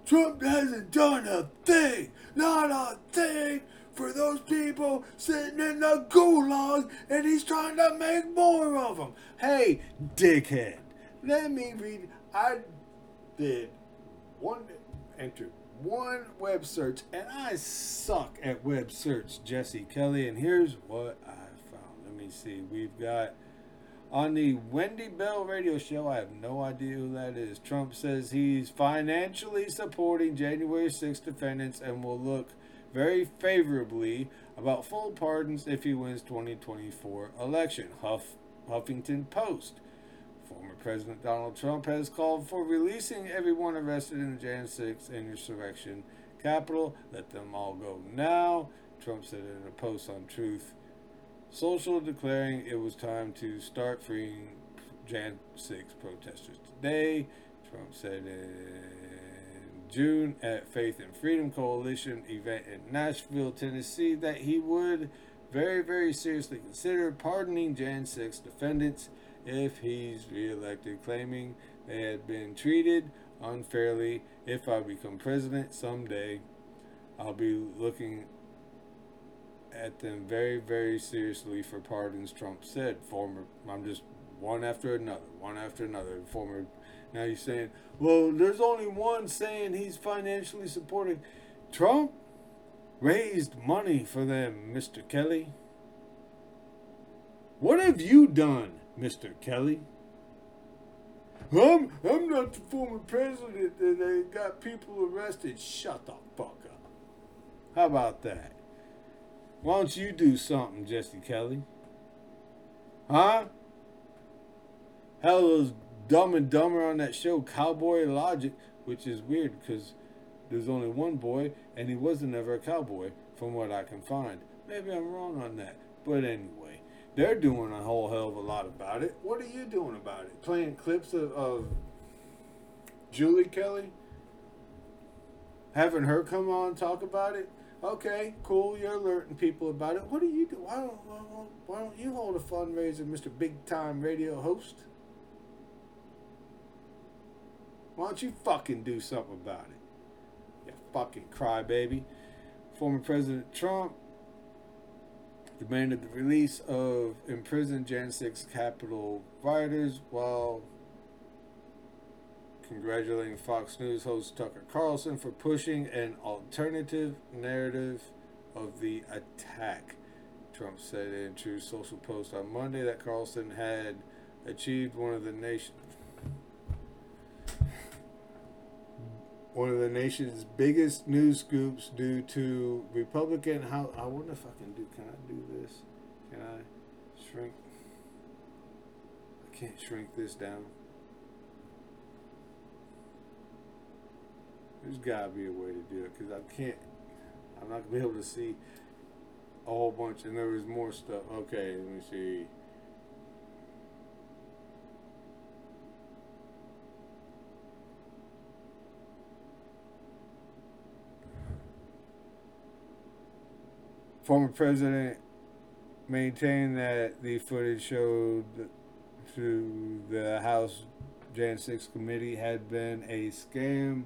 [SPEAKER 1] Trump hasn't done a thing, not a thing for those people sitting in the gulag, and he's trying to make more of them. Hey, dickhead, let me read. I did one entered one web search, and I suck at web search, Jesse Kelly. And here's what I found. Let me see. We've got on the Wendy Bell radio show. I have no idea who that is. Trump says he's financially supporting January 6 defendants and will look very favorably about full pardons if he wins 2024 election. Huff Huffington Post. Former President Donald Trump has called for releasing everyone arrested in the Jan 6 insurrection Capitol. Let them all go now. Trump said in a post on Truth Social declaring it was time to start freeing Jan 6 protesters today. Trump said in June at Faith and Freedom Coalition event in Nashville, Tennessee, that he would very, very seriously consider pardoning Jan 6 defendants if he's reelected, claiming they had been treated unfairly. If I become president someday, I'll be looking at them very, very seriously for pardons, Trump said. Former, I'm just one after another, one after another. Former, now you're saying, well, there's only one saying he's financially supporting. Trump raised money for them, Mr. Kelly. What have you done, Mr. Kelly? I'm, I'm not the former president that got people arrested. Shut the fuck up. How about that? Why don't you do something, Jesse Kelly? Huh? Hell, those Dumb and Dumber on that show, Cowboy Logic, which is weird because there's only one boy and he wasn't ever a cowboy, from what I can find. Maybe I'm wrong on that. But anyway, they're doing a whole hell of a lot about it. What are you doing about it? Playing clips of, of Julie Kelly? Having her come on talk about it? Okay, cool. You're alerting people about it. What do you do? Why don't, why don't, why don't you hold a fundraiser, Mr. Big Time Radio Host? Why don't you fucking do something about it? You fucking crybaby. Former President Trump demanded the release of imprisoned Jan 6 Capitol rioters while congratulating Fox News host Tucker Carlson for pushing an alternative narrative of the attack. Trump said in a Truth Social Post on Monday that Carlson had achieved one of the nation one of the nation's biggest news scoops due to Republican how I wonder if I can do can I do this? Can I shrink I can't shrink this down. There's got to be a way to do it because I can't. I'm not gonna be able to see a whole bunch, and there was more stuff. Okay, let me see. Former president maintained that the footage showed to the House Jan 6 committee had been a scam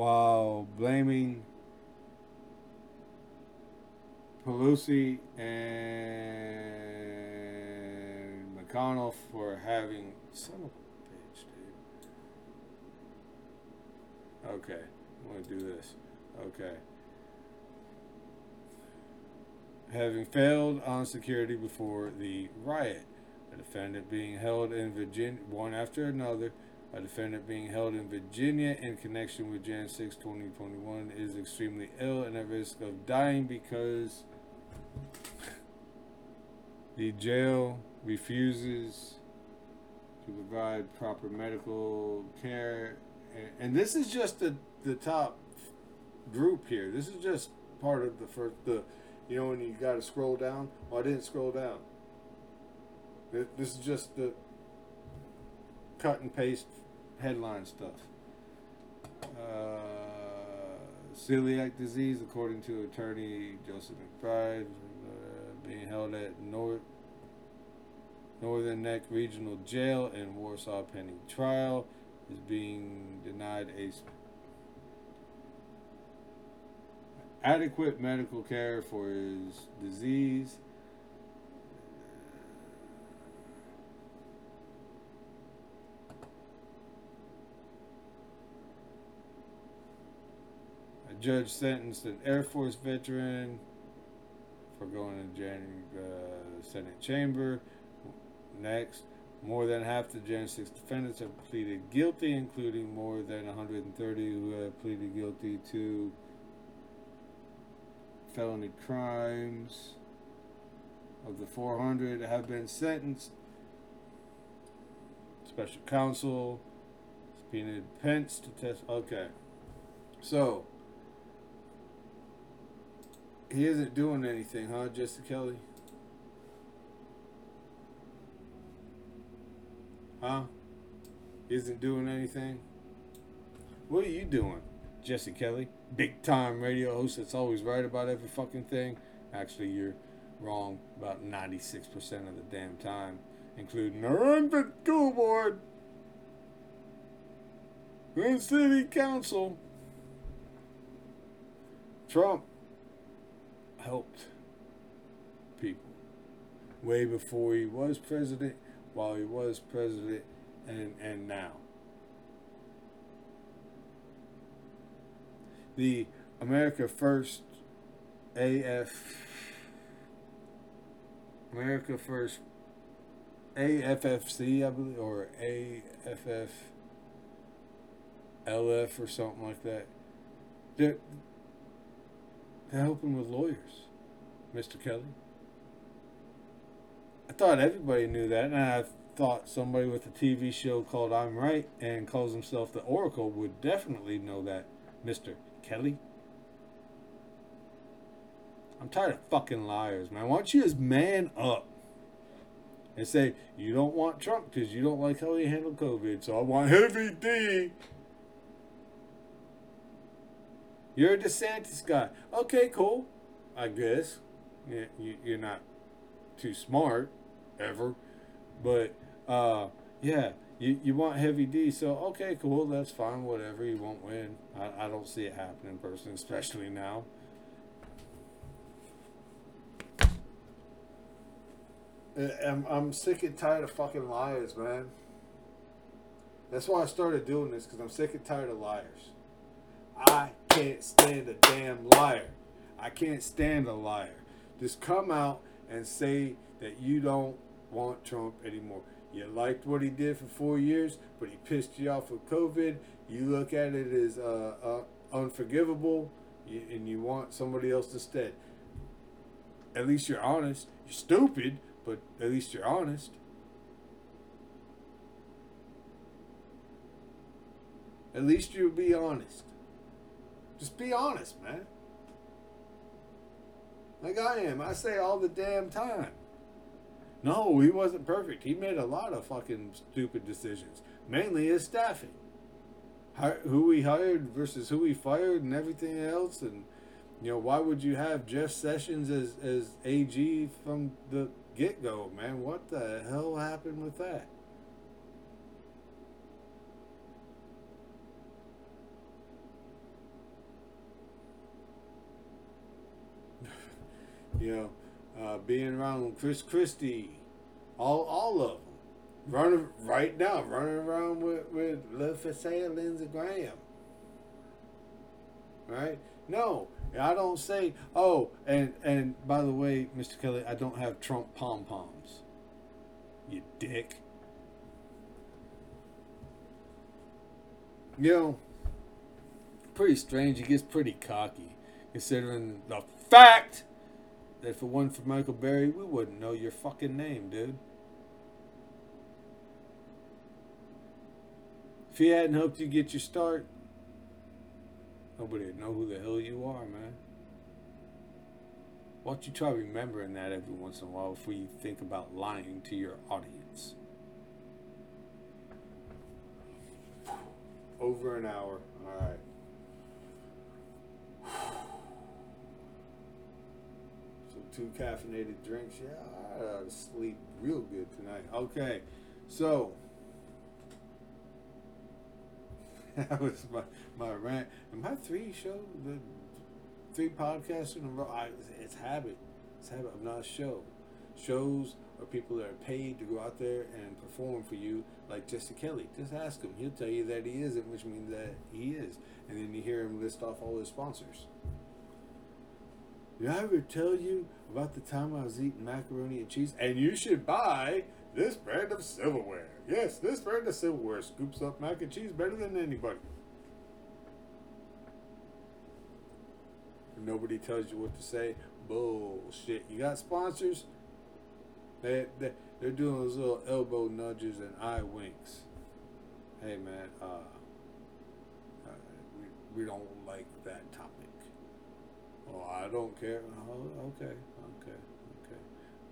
[SPEAKER 1] while blaming Pelosi and McConnell for having son of bitch, dude. Okay, I'm gonna do this. Okay. Having failed on security before the riot, the defendant being held in Virginia one after another A defendant being held in Virginia in connection with Jan 6, 2021 is extremely ill and at risk of dying because the jail refuses to provide proper medical care. And, this is just the, the top group here. This is just part of the first, the, you know, when you got to scroll down. Well, I didn't scroll down. This is just the cut and paste headline stuff. Uh, celiac disease, according to attorney Joseph McBride, uh, being held at North Northern Neck Regional Jail in Warsaw pending trial, is being denied a adequate medical care for his disease. Judge sentenced an Air Force veteran for going to January uh, Senate chamber. Next, more than half the Jan 6 defendants have pleaded guilty, including more than 130 who have pleaded guilty to felony crimes. Of the 400 have been sentenced. Special counsel subpoenaed Pence to test. Okay. So, he isn't doing anything, huh, Jesse Kelly? Huh? Isn't doing anything? What are you doing, Jesse Kelly? Big time radio host that's always right about every fucking thing. Actually, you're wrong about 96% of the damn time, including unfit school board and city council. Trump helped people way before he was president while he was president and, and now. The America First AF America First AFFC, I believe, or AFF LF or something like that. They're, helping with lawyers, Mr. Kelly. I thought everybody knew that, and I thought somebody with a TV show called I'm Right and calls himself the Oracle would definitely know that, Mr. Kelly. I'm tired of fucking liars, man. Why don't you just man up and say, you don't want Trump because you don't like how he handled COVID, so I want Heavy D. You're a DeSantis guy. Okay, cool. I guess. You're not too smart ever. But uh, yeah, you, you want heavy D, so okay, cool, that's fine, whatever. You won't win. I, I don't see it happening, personally, especially now. I'm, I'm sick and tired of fucking liars, man. That's why I started doing this, because I'm sick and tired of liars. I can't stand a damn liar. I can't stand a liar. Just come out and say that you don't want Trump anymore. You liked what he did for four years, but he pissed you off with COVID. You look at it as uh, uh, unforgivable, and you want somebody else instead. At least you're honest. You're stupid, but at least you're honest. At least you'll be honest. Just be honest, man. Like I am. I say all the damn time. No, he wasn't perfect. He made a lot of fucking stupid decisions, mainly his staffing. Who he hired versus who he fired and everything else. And, you know, why would you have Jeff Sessions as, as AG from the get go, man? What the hell happened with that? You know, uh, being around Chris Christie, all all of them, running right now, running around with with let's Lindsey Graham. Right? No, I don't say. Oh, and and by the way, Mr. Kelly, I don't have Trump pom poms. You dick. You know, pretty strange. He gets pretty cocky, considering the fact that if it wasn't for Michael Berry, we wouldn't know your fucking name, dude. If he hadn't helped you get your start, nobody would know who the hell you are, man. Why don't you try remembering that every once in a while before you think about lying to your audience? Over an hour. All right. So two caffeinated drinks. Yeah, I ought to sleep real good tonight. Okay, so that was my my rant. And my three show the three podcasts in a row. I, it's habit. It's habit. I'm not a show. Shows are people that are paid to go out there and perform for you, like Jesse Kelly. Just ask him; he'll tell you that he isn't, which means that he is. And then you hear him list off all his sponsors. Did I ever tell you about the time I was eating macaroni and cheese? And you should buy this brand of silverware. Yes, this brand of silverware scoops up mac and cheese better than anybody. Nobody tells you what to say. Bullshit. You got sponsors? They, they, they're doing those little elbow nudges and eye winks. Hey, man, uh, uh, we, we don't like that topic. Oh, I don't care. Oh, okay, okay, okay.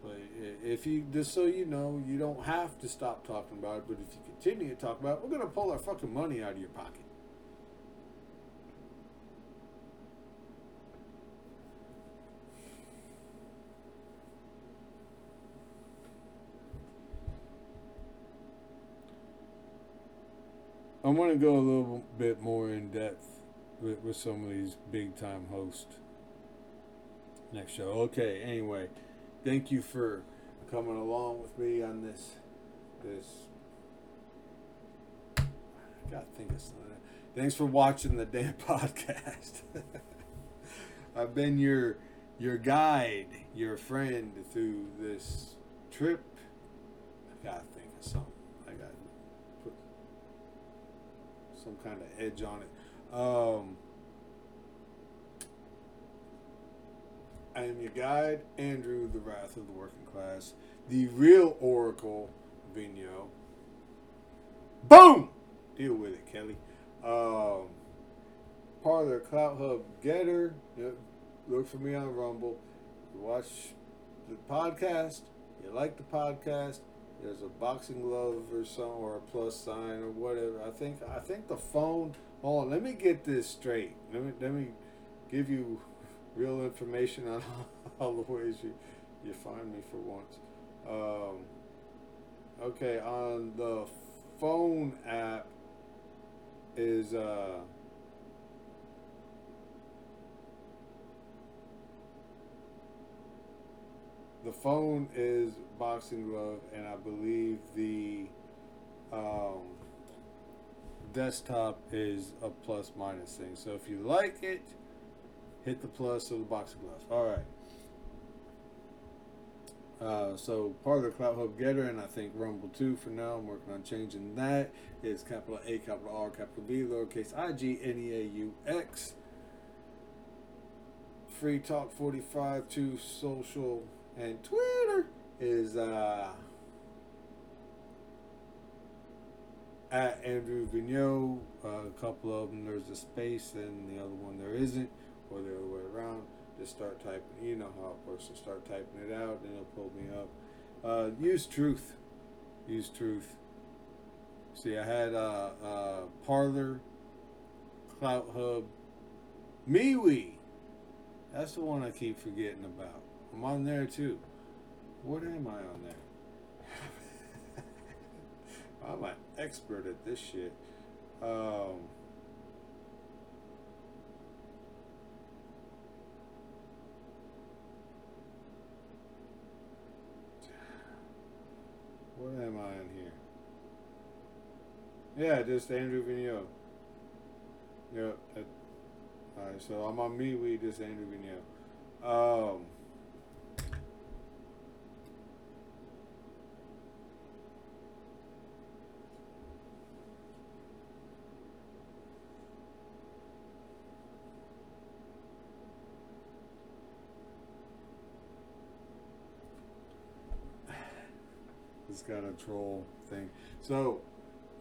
[SPEAKER 1] But if you, just so you know, you don't have to stop talking about it, but if you continue to talk about it, we're going to pull our fucking money out of your pocket. I'm going to go a little bit more in depth with, with some of these big time hosts next show. Okay, anyway, thank you for coming along with me on this. This. I gotta think of something. Thanks for watching the damn podcast. I've been your your guide, your friend through this trip. I gotta think of something. I gotta put some kind of edge on it. Um, I am your guide, Andrew, the Wrath of the Working Class, the real Oracle, Vigneaux. Boom! Deal with it, Kelly. Um, part of the Clout Hub GETTR. Yep, look for me on Rumble. You watch the podcast. You like the podcast. There's a boxing glove or some or a plus sign or whatever. I think I think the phone. Hold on, let me get this straight. Let me let me give you real information on all the ways you, you find me for once. Um, okay, on the phone app is uh, the phone is boxing glove, and I believe the um, desktop is a plus minus thing. So if you like it hit the plus of the boxing gloves. All right. Uh, so part of the Clout Hub GETTR, and I think Rumble 2 for now. I'm working on changing that. Is capital A, capital R, capital B, lowercase I, G, N, E, A, U, X. Free Talk 45 to social and Twitter is uh, at Andrew Vigneaux. Uh, a couple of them, there's a space, and the other one there isn't or the other way around. Just start typing. You know how it works. So start typing it out, and it'll pull me up. Uh, use truth. Use truth. See, I had uh, uh, Parler, Clout Hub, MeWe. That's the one I keep forgetting about. I'm on there too. What am I on there? I'm an expert at this shit. Um, What am I in here? Yeah, just Andrew Vigneaux. Yep. That, all right, so I'm on MeWe, just Andrew Vigneaux. Um, just got a troll thing. So,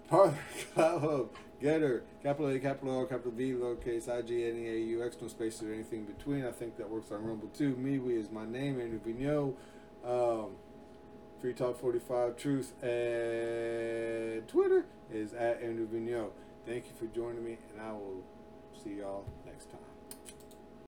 [SPEAKER 1] part of GETTR, capital A, capital R, capital V, lowercase I, G, N, E, A, U, X, no spaces or anything between. I think that works on Rumble too. MeWe is my name, Andrew Vigneaux. Um, Free Talk 45 Truth and Twitter is at Andrew Vigneaux. Thank you for joining me, and I will see y'all next time.